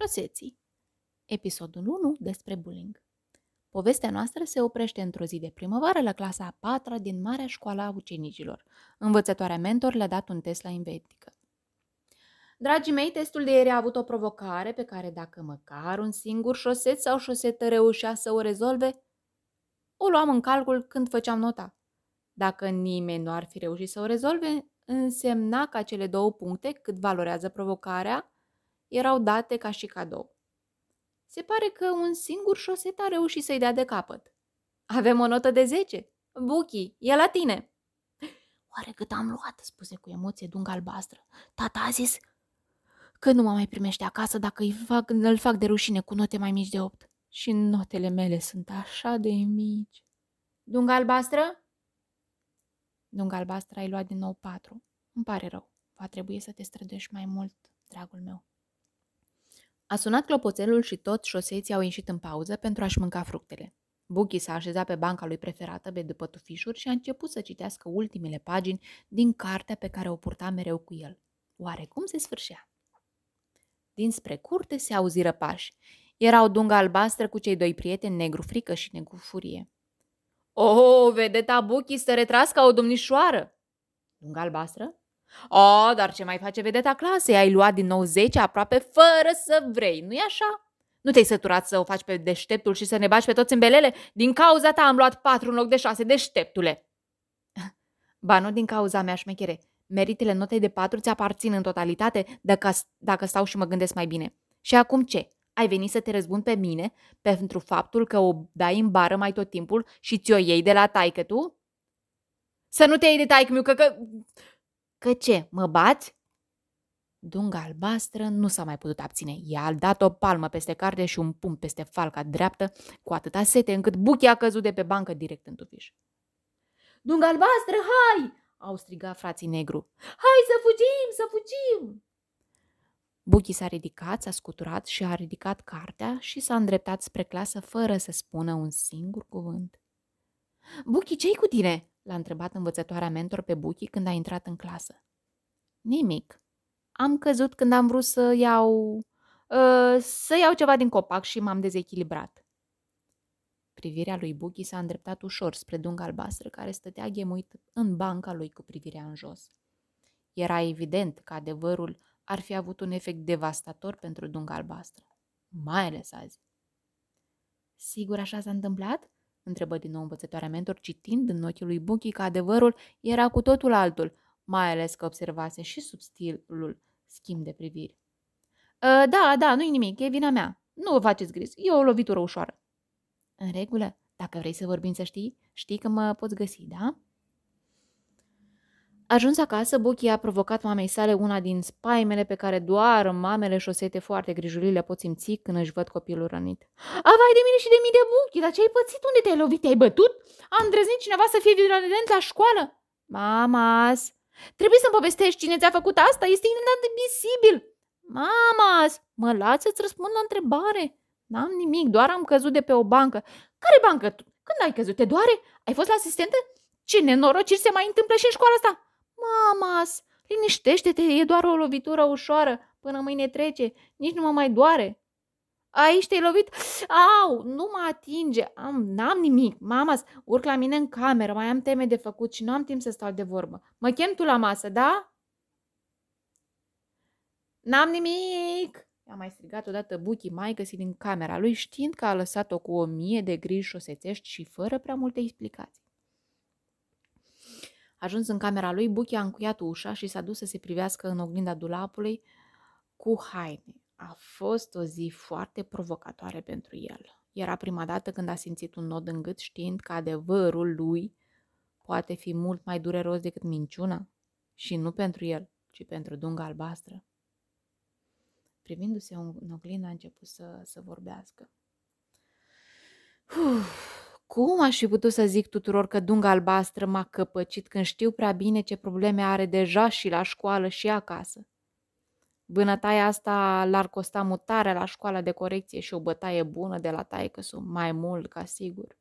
Șoseții Episodul 1 despre bullying Povestea noastră se oprește într-o zi de primăvară la clasa a patra din Marea Școală a Ucenicilor. Învățătoarea mentor le-a dat un test la inventică. Dragii mei, testul de ieri a avut o provocare pe care dacă măcar un singur șoset sau șosetă reușea să o rezolve, o luam în calcul când făceam nota. Dacă nimeni nu ar fi reușit să o rezolve, însemna că cele două puncte, cât valorează provocarea, erau date ca și cadou. Se pare că un singur șoset a reușit să-i dea de capăt. Avem o notă de 10. Buchi, e la tine. Oare cât am luat, spuse cu emoție dungă albastră. Tata a zis că nu mă mai primește acasă dacă îi fac, îl fac de rușine cu note mai mici de 8. Și notele mele sunt așa de mici. Dunga albastră? Dunga albastră ai luat din nou 4. Îmi pare rău. Va trebui să te străduiești mai mult, dragul meu. A sunat clopoțelul și toți șoseții au ieșit în pauză pentru a-și mânca fructele. Buchi s-a așezat pe banca lui preferată de după tufișuri și a început să citească ultimele pagini din cartea pe care o purta mereu cu el. Oare cum se sfârșea? Dinspre curte se auziră pași. Era o dungă albastră cu cei doi prieteni, negru frică și negru furie. Oh, vedeta Buchi să retras ca o domnișoară! Dunga albastră? O, dar ce mai face vedeta clasei? Ai luat din nou 10 aproape fără să vrei, nu-i așa? Nu te-ai săturat să o faci pe deșteptul și să ne bași pe toți în belele? Din cauza ta am luat 4 în loc de 6, deșteptule! Ba nu din cauza mea, șmechere. Meritele notei de 4 ți aparțin în totalitate dacă, dacă stau și mă gândesc mai bine. Și acum ce? Ai venit să te răzbun pe mine pentru faptul că o dai în bară mai tot timpul și ți-o iei de la taică tu? Să nu te iei de taică miu, că, că... Că ce, mă bați? Dunga albastră nu s-a mai putut abține. Ea a dat o palmă peste carte și un pumn peste falca dreaptă, cu atâta sete încât Buchi a căzut de pe bancă direct în tufiș. Dunga albastră, hai! au strigat frații negru. Hai să fugim, să fugim! Buchi s-a ridicat, s-a scuturat și a ridicat cartea și s-a îndreptat spre clasă fără să spună un singur cuvânt. Buchi, ce-i cu tine?" L-a întrebat învățătoarea mentor pe Buchi când a intrat în clasă. Nimic. Am căzut când am vrut să iau... Uh, să iau ceva din copac și m-am dezechilibrat. Privirea lui Buchi s-a îndreptat ușor spre dunga albastră care stătea ghemuit în banca lui cu privirea în jos. Era evident că adevărul ar fi avut un efect devastator pentru dunga albastră, mai ales azi. Sigur așa s-a întâmplat? Întrebă din nou învățătoarea mentor, citind în ochii lui Buchi că adevărul era cu totul altul, mai ales că observase și substilul schimb de priviri. Ă, da, da, nu-i nimic, e vina mea. Nu vă faceți gris, e o lovitură ușoară. În regulă, dacă vrei să vorbim să știi, știi că mă poți găsi, da? Ajuns acasă, Buchi a provocat mamei sale una din spaimele pe care doar mamele șosete foarte grijulii le pot simți când își văd copilul rănit. A, vai de mine și de mii de Buchi, dar ce ai pățit? Unde te-ai lovit? Te-ai bătut? A îndrăznit cineva să fie violent la școală? Mamas, trebuie să-mi povestești cine ți-a făcut asta, este inadmisibil. Mamas, mă lați să-ți răspund la întrebare. N-am nimic, doar am căzut de pe o bancă. Care bancă? Când ai căzut? Te doare? Ai fost la asistentă? Ce nenorociri se mai întâmplă și în școala asta? Mamas, liniștește-te, e doar o lovitură ușoară. Până mâine trece, nici nu mă mai doare. Aici te-ai lovit? Au, nu mă atinge. Am, n-am nimic. Mamas, urc la mine în cameră, mai am teme de făcut și nu am timp să stau de vorbă. Mă chem tu la masă, da? N-am nimic! A mai strigat odată Buchi maică din camera lui, știind că a lăsat-o cu o mie de griji șosețești și fără prea multe explicații. Ajuns în camera lui, Buchi a încuiat ușa și s-a dus să se privească în oglinda dulapului cu haine. A fost o zi foarte provocatoare pentru el. Era prima dată când a simțit un nod în gât știind că adevărul lui poate fi mult mai dureros decât minciuna. Și nu pentru el, ci pentru dunga albastră. Privindu-se în oglindă, a început să, să vorbească. Uf, cum aș fi putut să zic tuturor că dunga albastră m-a căpăcit când știu prea bine ce probleme are deja și la școală și acasă? Vânătaia asta l-ar costa mutarea la școala de corecție și o bătaie bună de la taică mai mult ca sigur.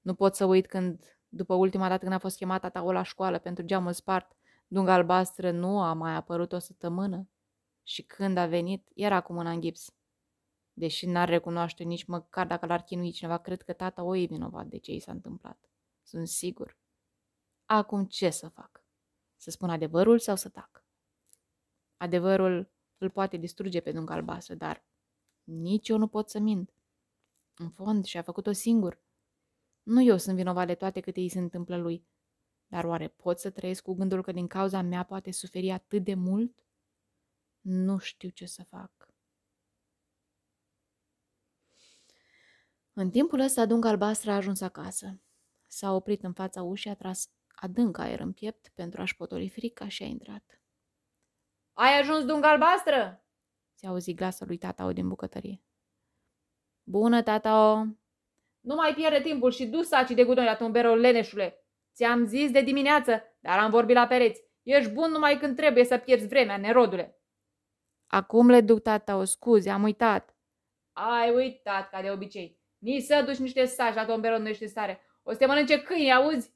Nu pot să uit când, după ultima dată când a fost chemat tata la școală pentru geamul spart, dunga albastră nu a mai apărut o săptămână Și când a venit, era cu mâna în gips. Deși n-ar recunoaște nici măcar dacă l-ar chinui cineva, cred că tata o e vinovat de ce i s-a întâmplat. Sunt sigur. Acum ce să fac? Să spun adevărul sau să tac? Adevărul îl poate distruge pe dunga albastră, dar nici eu nu pot să mint. În fond, și-a făcut-o singur. Nu eu sunt vinovat de toate câte îi se întâmplă lui. Dar oare pot să trăiesc cu gândul că din cauza mea poate suferi atât de mult? Nu știu ce să fac. În timpul ăsta, dunga albastră a ajuns acasă. S-a oprit în fața ușii, a tras adânc aer în piept pentru a-și potoli frica și a intrat. Ai ajuns, dunga albastră?" se auzi glasul lui tata din bucătărie. Bună, tata Nu mai pierde timpul și du sacii de gudoi la tomberul, leneșule. Ți-am zis de dimineață, dar am vorbit la pereți. Ești bun numai când trebuie să pierzi vremea, nerodule. Acum le duc, tata, o scuze, am uitat. Ai uitat, ca de obicei. Nici să duci niște saci la tomberul nu ești stare. O să te mănânce câini, auzi?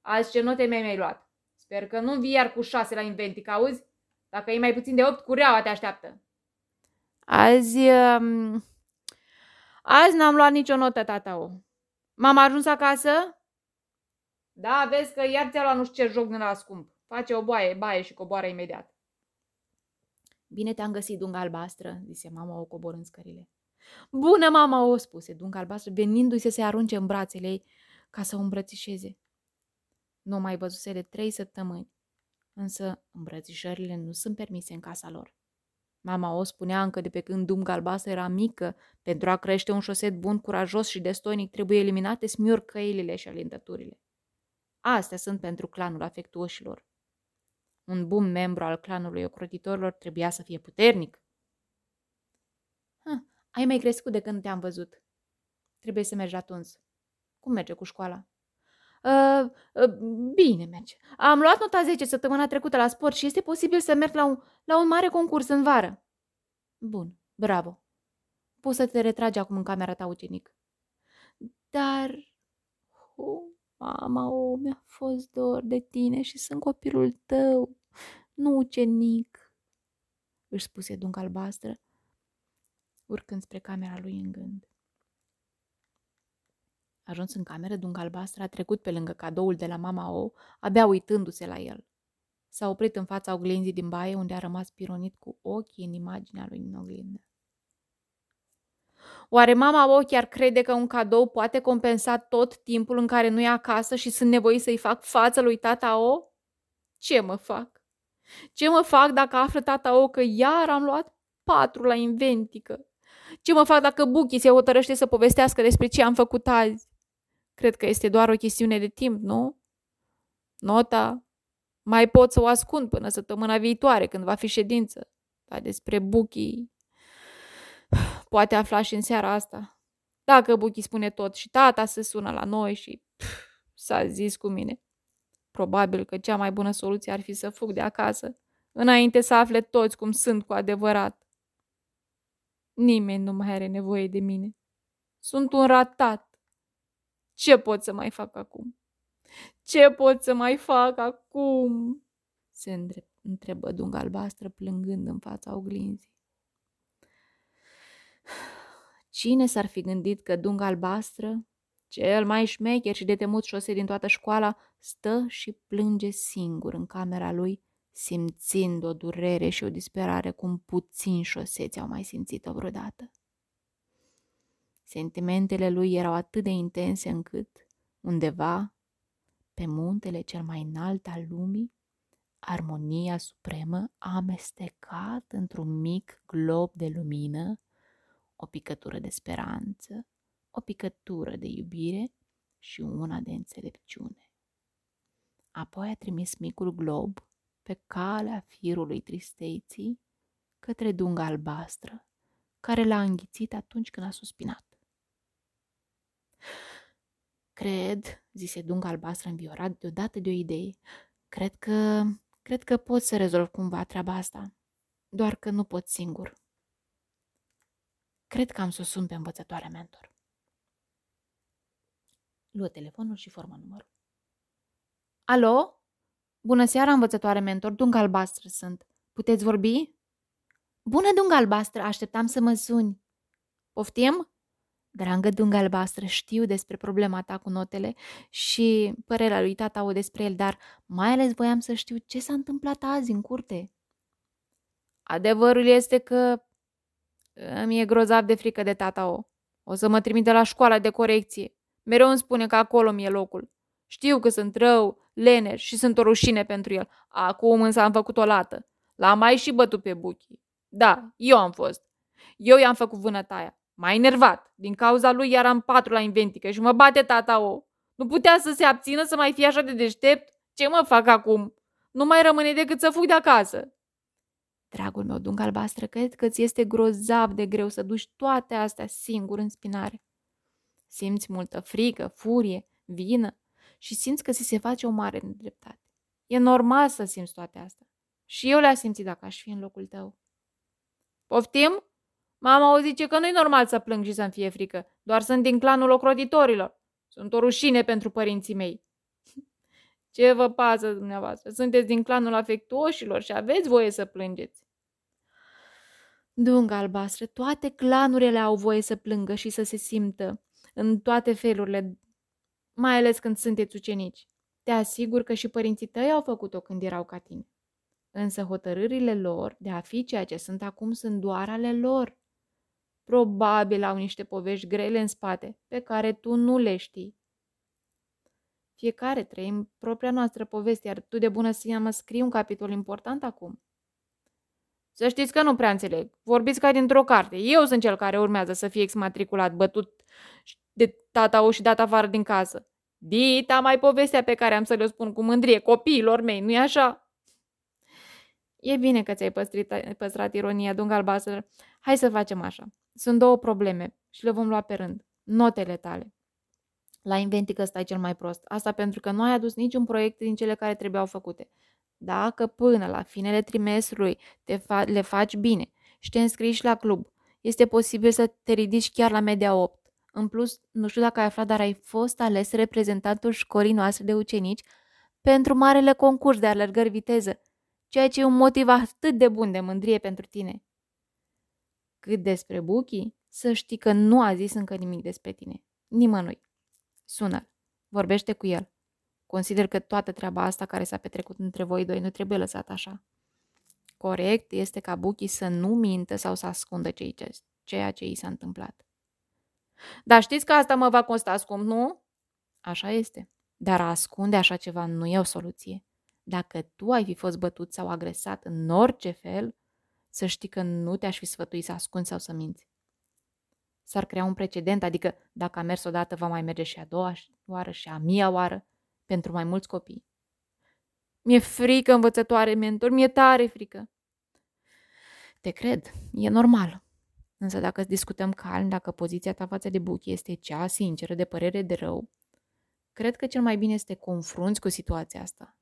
Azi ce note mi-ai mai luat? Sper că nu vii iar cu șase la inventic, auzi? Dacă e mai puțin de opt, cureaua te așteaptă. Azi... Um... Azi n-am luat nicio notă, tata. M-am ajuns acasă? Da, vezi că iar ți-a luat nu știu ce joc din la scump. Face o boaie, baie și coboară imediat. Bine te-am găsit, dunga albastră, zise mama o coborând scările. Bună, mama, o spuse dunga albastră, venindu-i să se arunce în brațele ei ca să o îmbrățișeze. Nu mai văzuse de trei săptămâni, însă îmbrățișările nu sunt permise în casa lor. Mama o spunea încă de pe când dunga albastră era mică, pentru a crește un șoset bun, curajos și destoinic trebuie eliminate smiurcăilile și alintăturile. Astea sunt pentru clanul afectuoșilor. Un bun membru al clanului ocrotitorilor trebuia să fie puternic. Ha, ai mai crescut de când te-am văzut. Trebuie să mergi la tuns. Cum merge cu școala? Uh, uh, bine merge. Am luat nota 10 săptămâna trecută la sport și este posibil să merg la un, la un mare concurs în vară. Bun, bravo. Poți să te retragi acum în camera ta, ucenic. Dar... Oh, mama, oh, mi-a fost dor de tine și sunt copilul tău, nu ucenic, își spuse dunga albastră, urcând spre camera lui în gând. Ajuns în cameră, dunga albastră a trecut pe lângă cadoul de la mama O, abia uitându-se la el. S-a oprit în fața oglinzii din baie, unde a rămas pironit cu ochii în imaginea lui în oglindă. Oare mama O chiar crede că un cadou poate compensa tot timpul în care nu e acasă și sunt nevoit să-i fac față lui tata O? Ce mă fac? Ce mă fac dacă află tata O că iar am luat patru la inventică? Ce mă fac dacă Buchi se hotărăște să povestească despre ce am făcut azi? Cred că este doar o chestiune de timp, nu? Nota? Mai pot să o ascund până săptămâna viitoare, când va fi ședință. Dar despre Buchi... Poate afla și în seara asta. Dacă Buchi spune tot și tata se sună la noi și pf, s-a zis cu mine. Probabil că cea mai bună soluție ar fi să fug de acasă, înainte să afle toți cum sunt cu adevărat. Nimeni nu mai are nevoie de mine. Sunt un ratat. Ce pot să mai fac acum? Ce pot să mai fac acum? Se întrebă dunga albastră plângând în fața oglinzii. Cine s-ar fi gândit că dunga albastră, cel mai șmecher și de temut șose din toată școala, stă și plânge singur în camera lui, simțind o durere și o disperare cum puțin șoseți au mai simțit-o vreodată. Sentimentele lui erau atât de intense încât, undeva, pe muntele cel mai înalt al lumii, armonia supremă a amestecat într-un mic glob de lumină o picătură de speranță, o picătură de iubire și una de înțelepciune. Apoi a trimis micul glob pe calea firului tristeții către dunga albastră, care l-a înghițit atunci când a suspinat. Cred, zise dunga albastră înviorat deodată de o idee, cred că, cred că pot să rezolv cumva treaba asta, doar că nu pot singur. Cred că am să o sun pe învățătoarea mentor. Luă telefonul și formă numărul. Alo? Bună seara, învățătoare mentor, dunga albastră sunt. Puteți vorbi? Bună, dungă albastră, așteptam să mă suni. Poftim? Dragă dungă albastră, știu despre problema ta cu notele și părerea lui tata o despre el, dar mai ales voiam să știu ce s-a întâmplat azi în curte. Adevărul este că îmi e grozav de frică de tata o. O să mă trimite la școala de corecție. Mereu îmi spune că acolo mi-e locul. Știu că sunt rău, lener și sunt o rușine pentru el. Acum însă am făcut o lată. L-am mai și bătut pe buchi. Da, eu am fost. Eu i-am făcut vânătaia. M-a enervat. Din cauza lui eram patru la inventică și mă bate tata o. Nu putea să se abțină să mai fie așa de deștept? Ce mă fac acum? Nu mai rămâne decât să fug de acasă. Dragul meu, dung albastră, cred că ți este grozav de greu să duci toate astea singur în spinare. Simți multă frică, furie, vină și simți că ți se face o mare nedreptate. E normal să simți toate astea. Și eu le-a simțit dacă aș fi în locul tău. Poftim? Mama o zice că nu-i normal să plâng și să-mi fie frică, doar sunt din clanul ocrotitorilor. Sunt o rușine pentru părinții mei. Ce vă pasă dumneavoastră? Sunteți din clanul afectuoșilor și aveți voie să plângeți. Dunga albastră, toate clanurile au voie să plângă și să se simtă în toate felurile, mai ales când sunteți ucenici. Te asigur că și părinții tăi au făcut-o când erau ca tine. Însă hotărârile lor de a fi ceea ce sunt acum sunt doar ale lor. Probabil au niște povești grele în spate, pe care tu nu le știi. Fiecare trăim propria noastră poveste, iar tu de bună mă scrii un capitol important acum. Să știți că nu prea înțeleg. Vorbiți ca dintr-o carte. Eu sunt cel care urmează să fie exmatriculat, bătut de tata și dat afară din casă. Dita mai povestea pe care am să le spun cu mândrie copiilor mei, nu-i așa? E bine că ți-ai păstrat, păstrat ironia, dung albastră. Hai să facem așa. Sunt două probleme și le vom lua pe rând. Notele tale. La Inventică stai cel mai prost. Asta pentru că nu ai adus niciun proiect din cele care trebuiau făcute. Dacă până la finele trimestrului te fa- le faci bine și te înscriși la club, este posibil să te ridici chiar la media 8. În plus, nu știu dacă ai aflat, dar ai fost ales reprezentantul școlii noastre de ucenici pentru marele concurs de alergări viteză, ceea ce e un motiv atât de bun de mândrie pentru tine. Cât despre Buchi, să știi că nu a zis încă nimic despre tine. Nimănui. Sună-l. Vorbește cu el. Consider că toată treaba asta care s-a petrecut între voi doi nu trebuie lăsat așa. Corect este ca Buchi să nu mintă sau să ascundă ceea ce i s-a întâmplat. Dar știți că asta mă va costa scump, nu? Așa este. Dar a ascunde așa ceva nu e o soluție. Dacă tu ai fi fost bătut sau agresat în orice fel, să știi că nu te-aș fi sfătuit să ascunzi sau să minți. S-ar crea un precedent, adică dacă a mers odată, va mai merge și a doua oară și a mia oară pentru mai mulți copii. Mi-e frică, învățătoare mentor, mi-e tare frică. Te cred, e normal. Însă dacă discutăm calm, dacă poziția ta față de Buchi este cea sinceră, de părere de rău, cred că cel mai bine este confrunți cu situația asta.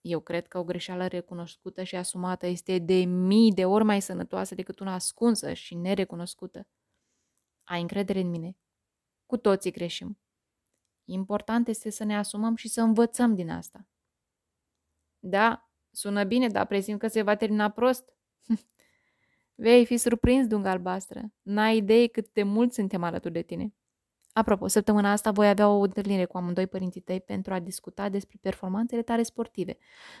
Eu cred că o greșeală recunoscută și asumată este de mii de ori mai sănătoasă decât una ascunsă și nerecunoscută. Ai încredere în mine. Cu toții greșim. Important este să ne asumăm și să învățăm din asta. Da, sună bine, dar prezint că se va termina prost. Vei fi surprins, dungă albastră. N-ai idee cât de mult suntem alături de tine. Apropo, săptămâna asta voi avea o întâlnire cu amândoi părinții tăi pentru a discuta despre performanțele tale sportive,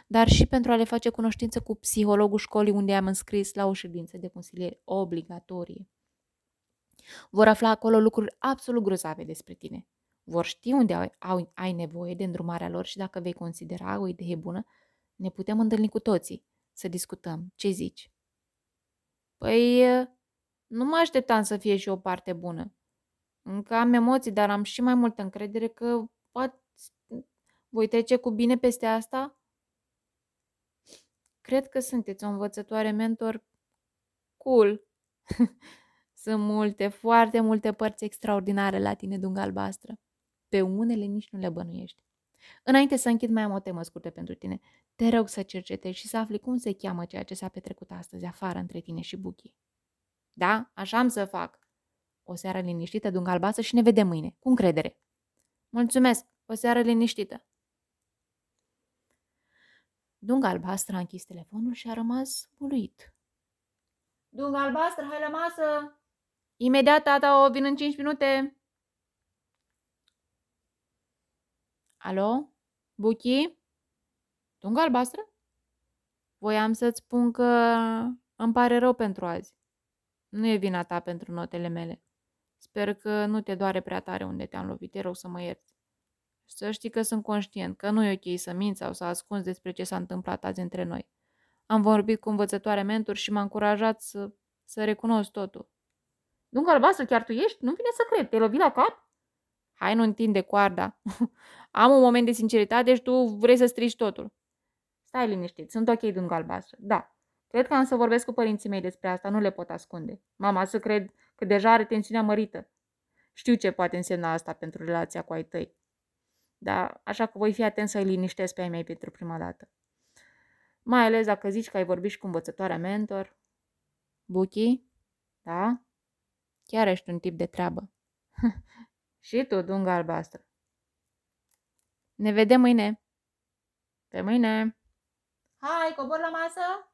dar și pentru a le face cunoștință cu psihologul școlii unde am înscris la o ședință de consiliere obligatorie. Vor afla acolo lucruri absolut grozave despre tine. Vor ști unde ai, au, ai nevoie de îndrumarea lor și dacă vei considera o idee bună, ne putem întâlni cu toții, să discutăm. Ce zici? Păi, nu mă așteptam să fie și o parte bună. Încă am emoții, dar am și mai multă încredere că poate voi trece cu bine peste asta? Cred că sunteți o învățătoare mentor cool. Sunt multe, foarte multe părți extraordinare la tine, dunga albastră. Pe unele nici nu le bănuiești. Înainte să închid, mai am o temă scurtă pentru tine. Te rog să cercetezi și să afli cum se cheamă ceea ce s-a petrecut astăzi afară între tine și Buchi. Da, așa am să fac. O seară liniștită, dung albastră și ne vedem mâine, cu încredere. Mulțumesc, o seară liniștită. Dunga albastră a închis telefonul și a rămas uluit. Dungă albastră, hai la masă! Imediat, tata, o vin în cinci minute. Alo? Buchi? Dungă albastră? Voiam să-ți spun că îmi pare rău pentru azi. Nu e vina ta pentru notele mele. Sper că nu te doare prea tare unde te-am lovit. Te rog să mă ierți. Să știi că sunt conștient că nu e ok să minți sau să ascunzi despre ce s-a întâmplat azi între noi. Am vorbit cu învățătoarea mentor și m-a încurajat să, să recunosc totul. Dungă albastră, chiar tu ești? Nu vine să cred. Te-ai lovit la cap? Hai, nu întinde coarda. Am un moment de sinceritate și tu vrei să strici totul. Stai liniștit, sunt ok, dungă albastră. Da, cred că am să vorbesc cu părinții mei despre asta, nu le pot ascunde. Mama să cred că deja are tensiunea mărită. Știu ce poate însemna asta pentru relația cu ai tăi. Da, așa că voi fi atent să-i liniștesc pe ai mei pentru prima dată. Mai ales dacă zici că ai vorbit și cu învățătoarea mentor. Buchi? Da? Chiar ești un tip de treabă. și tu, dungă albastră. Ne vedem mâine. Pe mâine. Hai, cobor la masă!